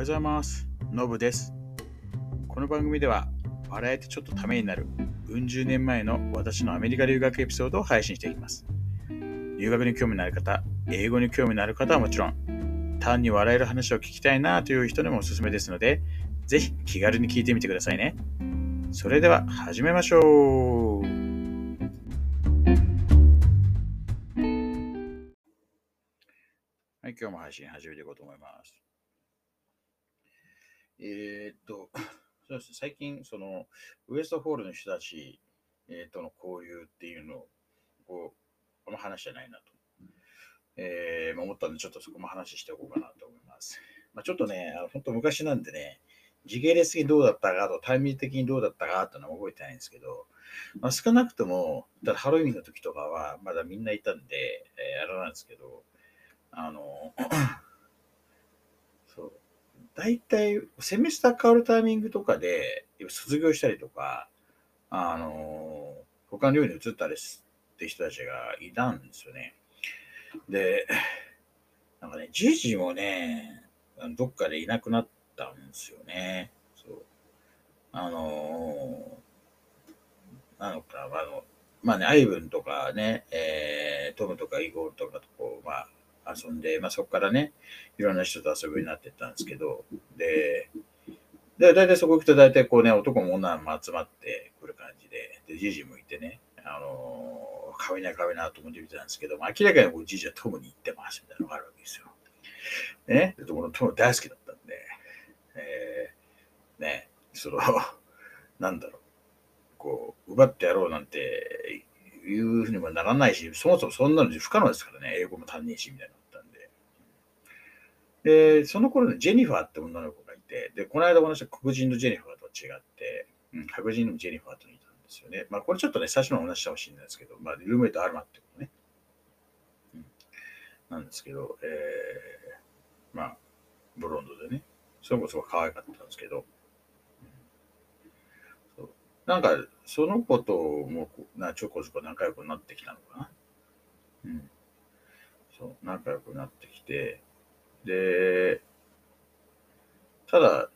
はようございます。のぶです。この番組では、笑えてちょっとためになる、うん十年前の私のアメリカ留学エピソードを配信していきます。留学に興味のある方、英語に興味のある方はもちろん、単に笑える話を聞きたいなという人にもおすすめですので、ぜひ気軽に聞いてみてくださいね。それでは始めましょう。はい、今日も配信始めていこうと思います。えーっと、そうです最近、その、ウエストホールの人たち、えーとの交流っていうのを、こう、あんま話してないなと、えー思ったんで、ちょっとそこも話しておこうかなと思います。まあ、ちょっとね、あの本当昔なんでね、時系列的にどうだったかと、タイミング的にどうだったかっていうのは覚えてないんですけど、まあ、少なくとも、だハロウィンの時とかは、まだみんないたんで、えーあれなんですけど、あの、大体、セメスター変わるタイミングとかで、卒業したりとか、あの、他の寮に移ったりって人たちがいたんですよね。で、なんかね、じいじもね、どっかでいなくなったんですよね。そう。あのなのか、あの、まあね、アイブンとかね、えー、トムとかイゴールとかとこう、まあ、遊んで、まあそこからね、いろんな人と遊ぶようになってったんですけど、で、で、大体そこ行くと大体こうね、男も女も集まってくる感じで、で、じいじもいてね、あのー、可愛いな可愛いいなと思って見てたんですけど、まあ、明らかにこうじいじはトムに行ってますみたいなのがあるわけですよ。ね、で、このトム大好きだったんで、えー、ね、その、なんだろう、こう、奪ってやろうなんていうふうにもならないし、そもそもそんなの不可能ですからね、英語も担任しみたいな。で、その頃ね、ジェニファーって女の子がいて、で、この間お話した黒人のジェニファーとは違って、うん、白人のジェニファーと似たんですよね。まあ、これちょっとね、最初の話したかもしいですけど、まあ、ルーメイトアルマってことね。うん、なんですけど、えー、まあ、ブロンドでね、それこそ可愛かったんですけど、なんか、その子ともなちょこちょこ仲良くなってきたのかな。うん。そう、仲良くなってきて、で、ただ、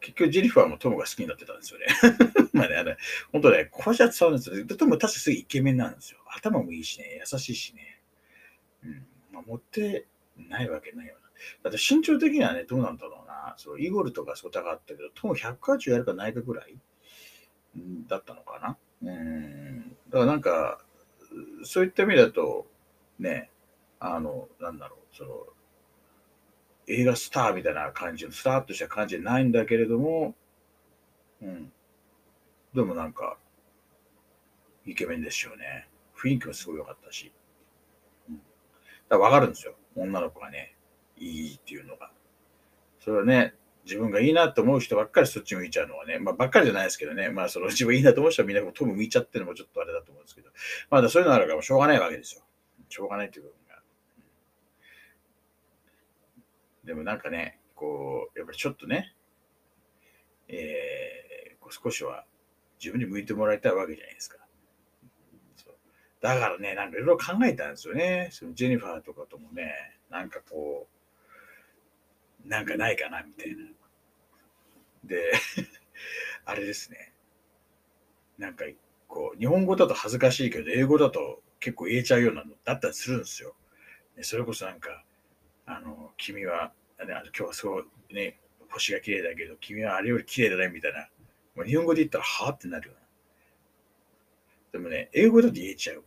結局ジェニファーもトムが好きになってたんですよね。まあね、あれ、本当ね、こうじゃ伝わるんですよ。でトム確かすごいイケメンなんですよ。頭もいいしね、優しいしね。うん。まあ、持ってないわけないよな。だって身長的にはね、どうなんだろうな。そう、イゴルとかそう高かったけど、トム180やるかないかぐらいだったのかな。うん。だからなんか、そういった意味だと、ね、あの、なんだろう、その、映画スターみたいな感じの、スターとした感じじゃないんだけれども、うん。でもなんか、イケメンですよね。雰囲気もすごい良かったし。うん、だからわかるんですよ。女の子がね、いいっていうのが。それはね、自分がいいなと思う人ばっかりそっち向いちゃうのはね、まあばっかりじゃないですけどね、まあその自分いいなと思う人はみんなトム向いちゃってるのもちょっとあれだと思うんですけど、まだそういうのあるからしょうがないわけですよ。しょうがないっていう部分が。でもなんかね、こう、やっぱりちょっとね、えー、こう少しは自分に向いてもらいたいわけじゃないですか。だからね、なんかいろいろ考えたんですよね。そのジェニファーとかともね、なんかこう、なんかないかなみたいな。で、あれですね。なんか、こう、日本語だと恥ずかしいけど、英語だと結構言えちゃうようなのだったりするんですよ。それこそなんか、あの、君は、あの今日はすごいね、星が綺麗だけど、君はあれより綺麗だね、みたいな。もう日本語で言ったら、はぁってなるよ。でもね、英語だと言えちゃう。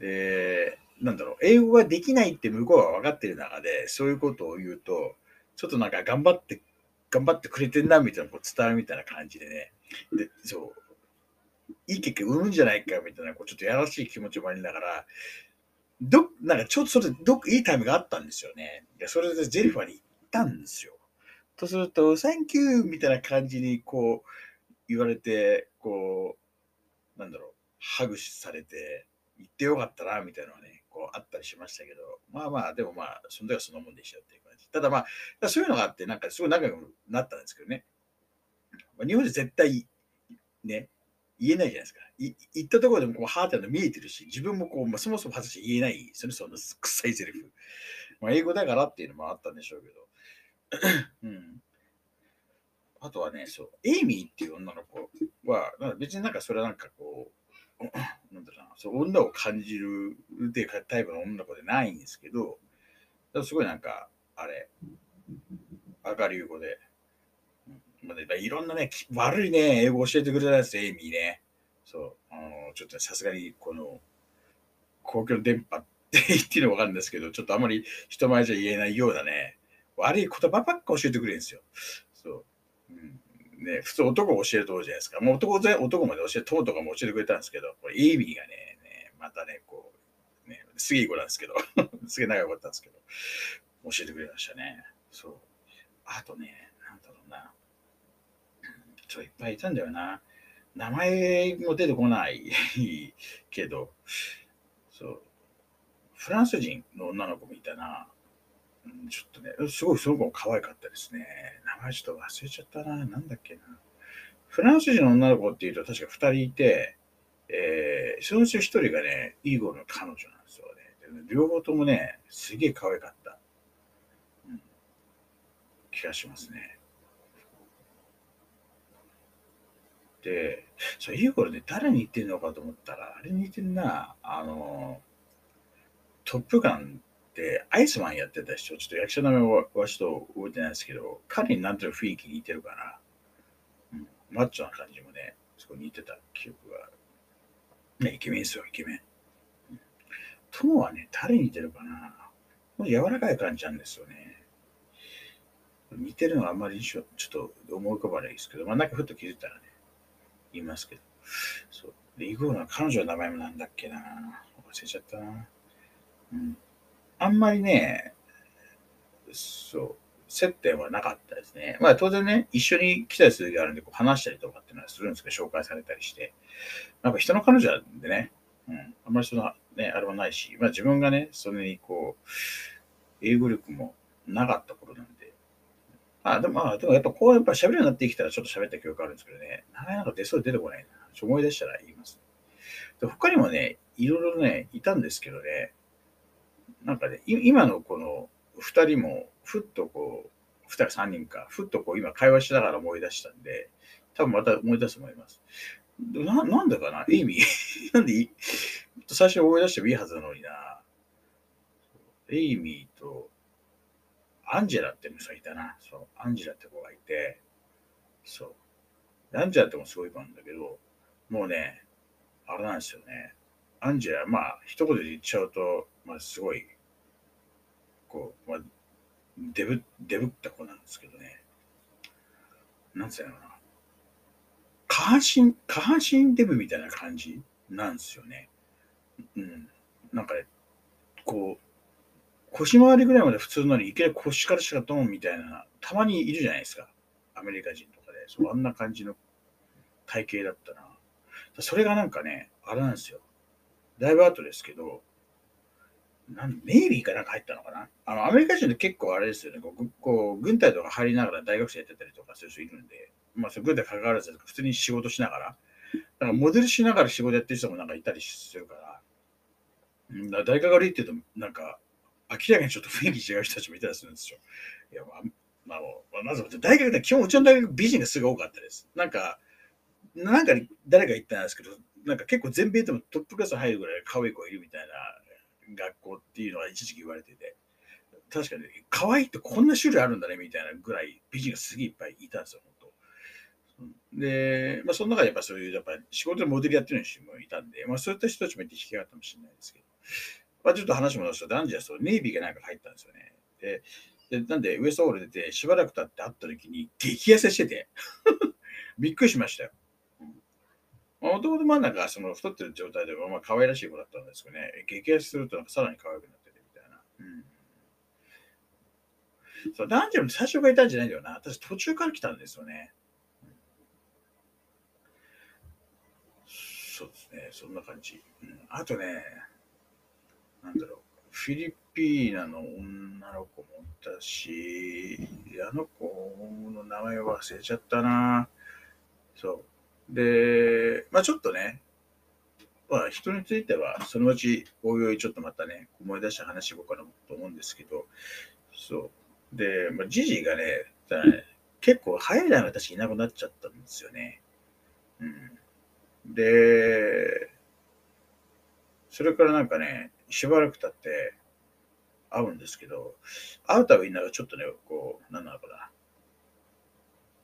で、なんだろう、英語ができないって向こうが分かってる中で、そういうことを言うと、ちょっとなんか頑張って、頑張ってくれてんな、みたいな、こう伝わるみたいな感じでね。で、そう、いい結果生むんじゃないか、みたいな、こうちょっとやらしい気持ちもありながら、ど、なんかちょっとそれ、どっいいタイムがあったんですよね。で、それでジェリファーに行ったんですよ。とすると、サンキューみたいな感じにこう言われて、こう、なんだろう、ハグされて、行ってよかったな、みたいなのはね、こうあったりしましたけど、まあまあ、でもまあ、その時はそのもんでしたっていう感じ。ただまあ、そういうのがあって、なんかすごい仲良くなったんですけどね。まあ、日本で絶対、ね、言えないじゃないですか。い行ったところでもこう、はーっての見えてるし、自分もこう、まあ、そもそも外して言えないそれその臭いセリフ。まあ、英語だからっていうのもあったんでしょうけど。うん。あとはね、そう、エイミーっていう女の子は、別になんかそれはなんかこう、なんだろうな、そう女を感じるっていうタイプの女の子でないんですけど、すごいなんか、あれ、明るい子で、まあ、いろんなね、悪いね、英語教えてくれたやつ、エイミーね。そう、あの、ちょっとさすがに、この、公共電波って言っていいのわかるんですけど、ちょっとあんまり人前じゃ言えないようなね、悪い言葉ばっか教えてくれるんですよ。そう。うん、ね、普通男を教えるとこじゃないですか。もう男男まで教え、とうとかも教えてくれたんですけど、これ、エイミーがね、ねまたね、こう、ね、すげえ子なんですけど、すげえ仲良かったんですけど、教えてくれましたね。そう。あとね、なんだろうな。ちょ、いっぱいいたんだよな。名前も出てこないけど、そう。フランス人の女の子もいたな。うん、ちょっとね、すごいその子も可愛かったですね。名前ちょっと忘れちゃったな。なんだっけな。フランス人の女の子っていうと確か2人いて、えー、そのうち1人がね、イーゴルの彼女なんですよね。両方ともね、すげえ可愛かった、うん、気がしますね。で、そう、イーゴルね、誰に言ってるのかと思ったら、あれ似てるな、あの、トップガンってアイスマンやってた人、ちょっと役者の名前はちょっと覚えてないですけど、彼になんとなく雰囲気似てるかな。うん、マッチョな感じもね、そこ似てた記憶がある。ね、イケメンですよ、イケメン。うん、友はね、誰に似てるかな。柔らかい感じなんですよね。似てるのはあんまりちょっと思い浮かばないですけど、まあなんかふっと気づいたらね、いますけど。そう。で、イゴーの彼女の名前もなんだっけな。忘れちゃったな。うん。あんまりね、そう、接点はなかったですね。まあ当然ね、一緒に来たりする時があるんで、こう話したりとかっていうのはするんですけど、紹介されたりして。なんか人の彼女なんでね、うん、あんまりその、ね、あれはないし、まあ自分がね、それにこう、英語力もなかった頃なんで、あ、でも、まあ、でもやっぱこう、やっぱ喋るようになってきたらちょっと喋った記憶あるんですけどね、名前なんか出そう出てこないな。ちょ思い出したら言います。で他にもね、いろいろね、いたんですけどね、なんかね、今のこの二人も、ふっとこう、二人三人か、ふっとこう今会話しながら思い出したんで、多分また思い出すと思います。ななんだかなエイミー なんでいい最初思い出してもいいはずなのにな。エイミーと、アンジェラっていう人がいたな。そう、アンジェラって子がいて、そう。アンジェラってもすごい子なんだけど、もうね、あれなんですよね。アンジェラ、まあ、一言で言っちゃうと、まあ、すごい、こう、まあ、デブ、デブった子なんですけどね。なんつうのかな。下半身、下半身デブみたいな感じなんですよね。うん。なんか、こう、腰回りぐらいまで普通のにいきなり腰からしかドンみたいな、たまにいるじゃないですか。アメリカ人とかで。そうあんな感じの体型だったな。それがなんかね、あれなんですよ。だいぶ後ですけど、なんネイビーかなんか入ったのかな？あの、アメリカ人って結構あれですよね。こう、こう軍隊とか入りながら大学生やってたりとかする人いるんで、まあ、そ軍隊関わらず普通に仕事しながら、だからモデルしながら仕事やってる人もなんかいたりするから、うんだ大学悪いって言うと、なんか、明らかにちょっと雰囲気違う人たちもいたりするんですよ。いや、まあ、まあ、まず、大学で基本、うちの大学美人がすごい多かったです。なんか、なんか誰か言ったんですけど、なんか結構全米でもトップクラス入るぐらい可愛い子がいるみたいな学校っていうのは一時期言われてて、確かに可愛いってこんな種類あるんだねみたいなぐらい美人がすげえいっぱいいたんですよ、本当。で、まあその中でやっぱそういう、やっぱ仕事でモデルやってる人もいたんで、まあそういった人たちもいて引きがあったかもしれないですけど、まあ、ちょっと話戻すと、ダンジャスとネイビーがなんか入ったんですよね。で、でなんで、ウエストオール出て、しばらく経って会った時に、激痩せしてて びっくりしましたよ。もともと真ん中、その太ってる状態で、まあ、可愛らしい子だったんですけどね、激痩せするとなんかさらに可愛くなっててみたいな。うん、そう、ダンジャル最初からいたんじゃないんだよな。私途中から来たんですよね。そうですね、そんな感じ。うん、あとね、なんだろう、フィリピーナの女の子もいたし、あの子の名前忘れちゃったな。そう。で、まあちょっとね、まあ人についてはそのうちおいおいちょっとまたね、思い出した話しようかなと思うんですけど、そう。で、まあ、ジジがね、ね結構早い段階私いなくなっちゃったんですよね。うん。で、それからなんかね、しばらく経って会うんですけど、会うたびになんかちょっとね、こう、なんなのかな。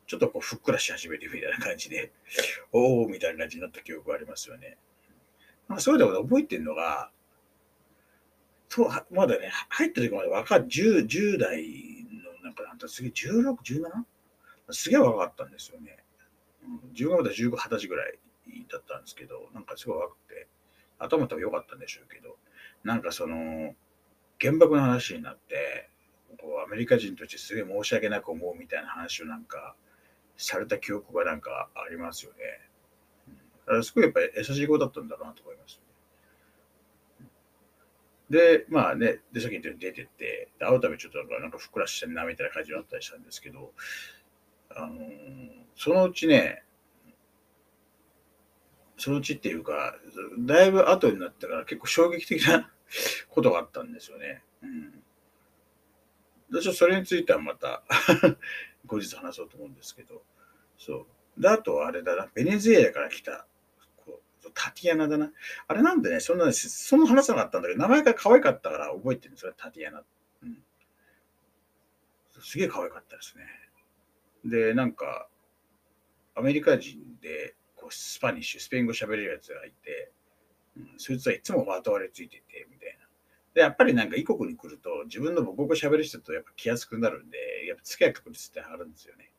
ちょっとこう、ふっくらし始めてみたいな感じで、おおみたいな感じになった記憶がありますよね。なんかそういうの覚えてるのが、とまだね、入った時まで若い、10, 代の、なんか、なんかすげえ16、17? すげえ若かったんですよね。15まで15、20歳ぐらいだったんですけど、なんかすごい若くて、頭多分良かったんでしょうけど、なんかその、原爆の話になって、こうアメリカ人としてすげえ申し訳なく思うみたいな話をなんかされた記憶がなんかありますよね。だからすごいやっぱり優しい子だったんだろうなと思います。ねで、まあね、で、さっき言ったように出てって、会うたびちょっとなんかふっくらしてんなみたいな感じになったりしたんですけど、あのー、そのうちね、そのうちっていうか、だいぶ後になってから結構衝撃的な ことがあったんですよね。うん。私はそれについてはまた 後日話そうと思うんですけど、そう。で、あとはあれだな、ベネズエラから来た、こうタティアナだな。あれなんでね、そんな、その話さなかったんだけど、名前が可愛かったから覚えてるんですよ、タティアナ。うん。すげえ可愛かったですね。で、なんか、アメリカ人で、スパニッシュ、スペイン語喋れるやつがいて、うん、そいつはいつもまとわれついてて、みたいな。で、やっぱりなんか異国に来ると、自分の母国語喋る人とやっぱ来やすくなるんで、やっぱ付き合い確率ってあるんですよね。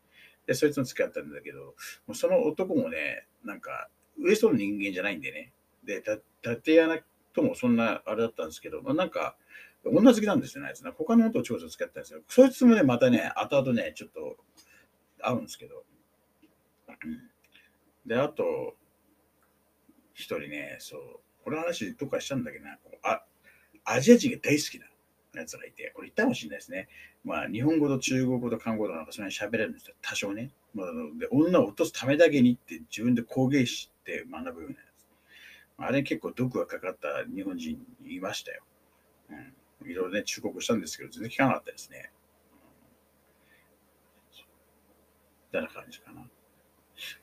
で、そいつも付き合ったんだけど、もうその男もね、なんか、上層の人間じゃないんでね。で、た、立屋ともそんなあれだったんですけど、まあ、なんか、女好きなんですよね、あいつな。他の男と長女付き合ったんですよ。そいつもね、またね、後々ね、ちょっと合うんですけど。うん、で、あと、一人ね、そう、この話どっかしたんだけどな、あアジア人が大好きなやつがいて、これ言ったかもしれないですね。まあ、日本語と中国語と韓国語となんかそれに喋れるんですよ、多少ね。まあ、で女を落とすためだけにって自分で工芸して学ぶようなやつ。あれ結構毒がかかった日本人いましたよ。うん。いろいろね、忠告したんですけど、全然聞かなかったですね。みたいな感じかな。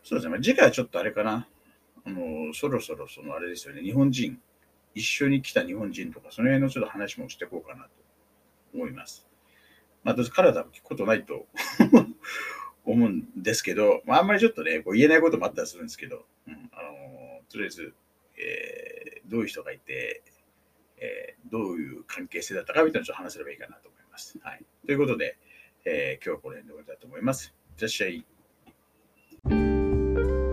そうですね。次回はちょっとあれかな。あの、そろそろそのあれですよね。日本人、一緒に来た日本人とか、その辺のちょっと話もしていこうかなと思います。まあ、どうせ彼らは聞くことないと 思うんですけど、まあ、あんまりちょっとね、こう言えないこともあったりするんですけど、うん、あのとりあえず、えー、どういう人がいて、えー、どういう関係性だったかみたいなのをちょっと話せればいいかなと思います。はい。ということで、えー、今日はこれで終わりたいと思います。いらっしゃい。thank you